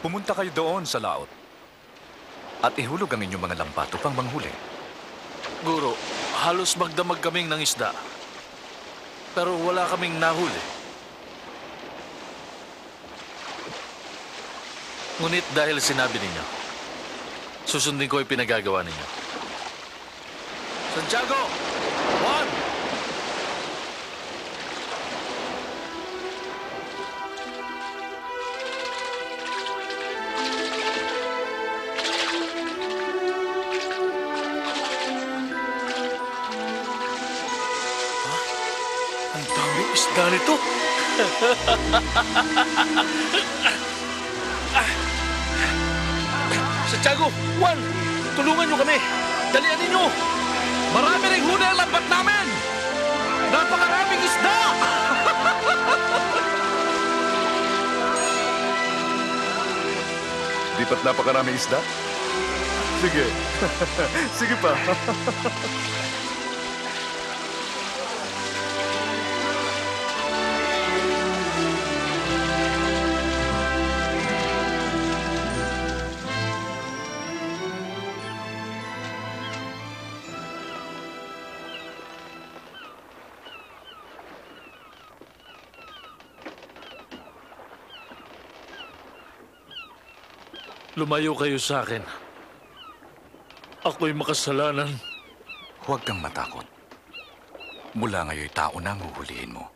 Pumunta kayo doon sa laot. At ihulog ang inyong mga lambat upang manghuli. Guro, halos magdamag kaming ng isda. Pero wala kaming nahuli. Ngunit dahil sinabi ninyo, susundin ko yung pinagagawa ninyo. Santiago! Juan! Ang daming isda nito! Santiago! Juan! Tulungan nyo kami! Dalian ninyo! Marami rin huli ang lambat namin! Napakaraming isda! Di ba't napakaraming isda? Sige. Sige pa. Lumayo kayo sa akin. Ako'y makasalanan. Huwag kang matakot. Mula ngayon tao na ang huhulihin mo.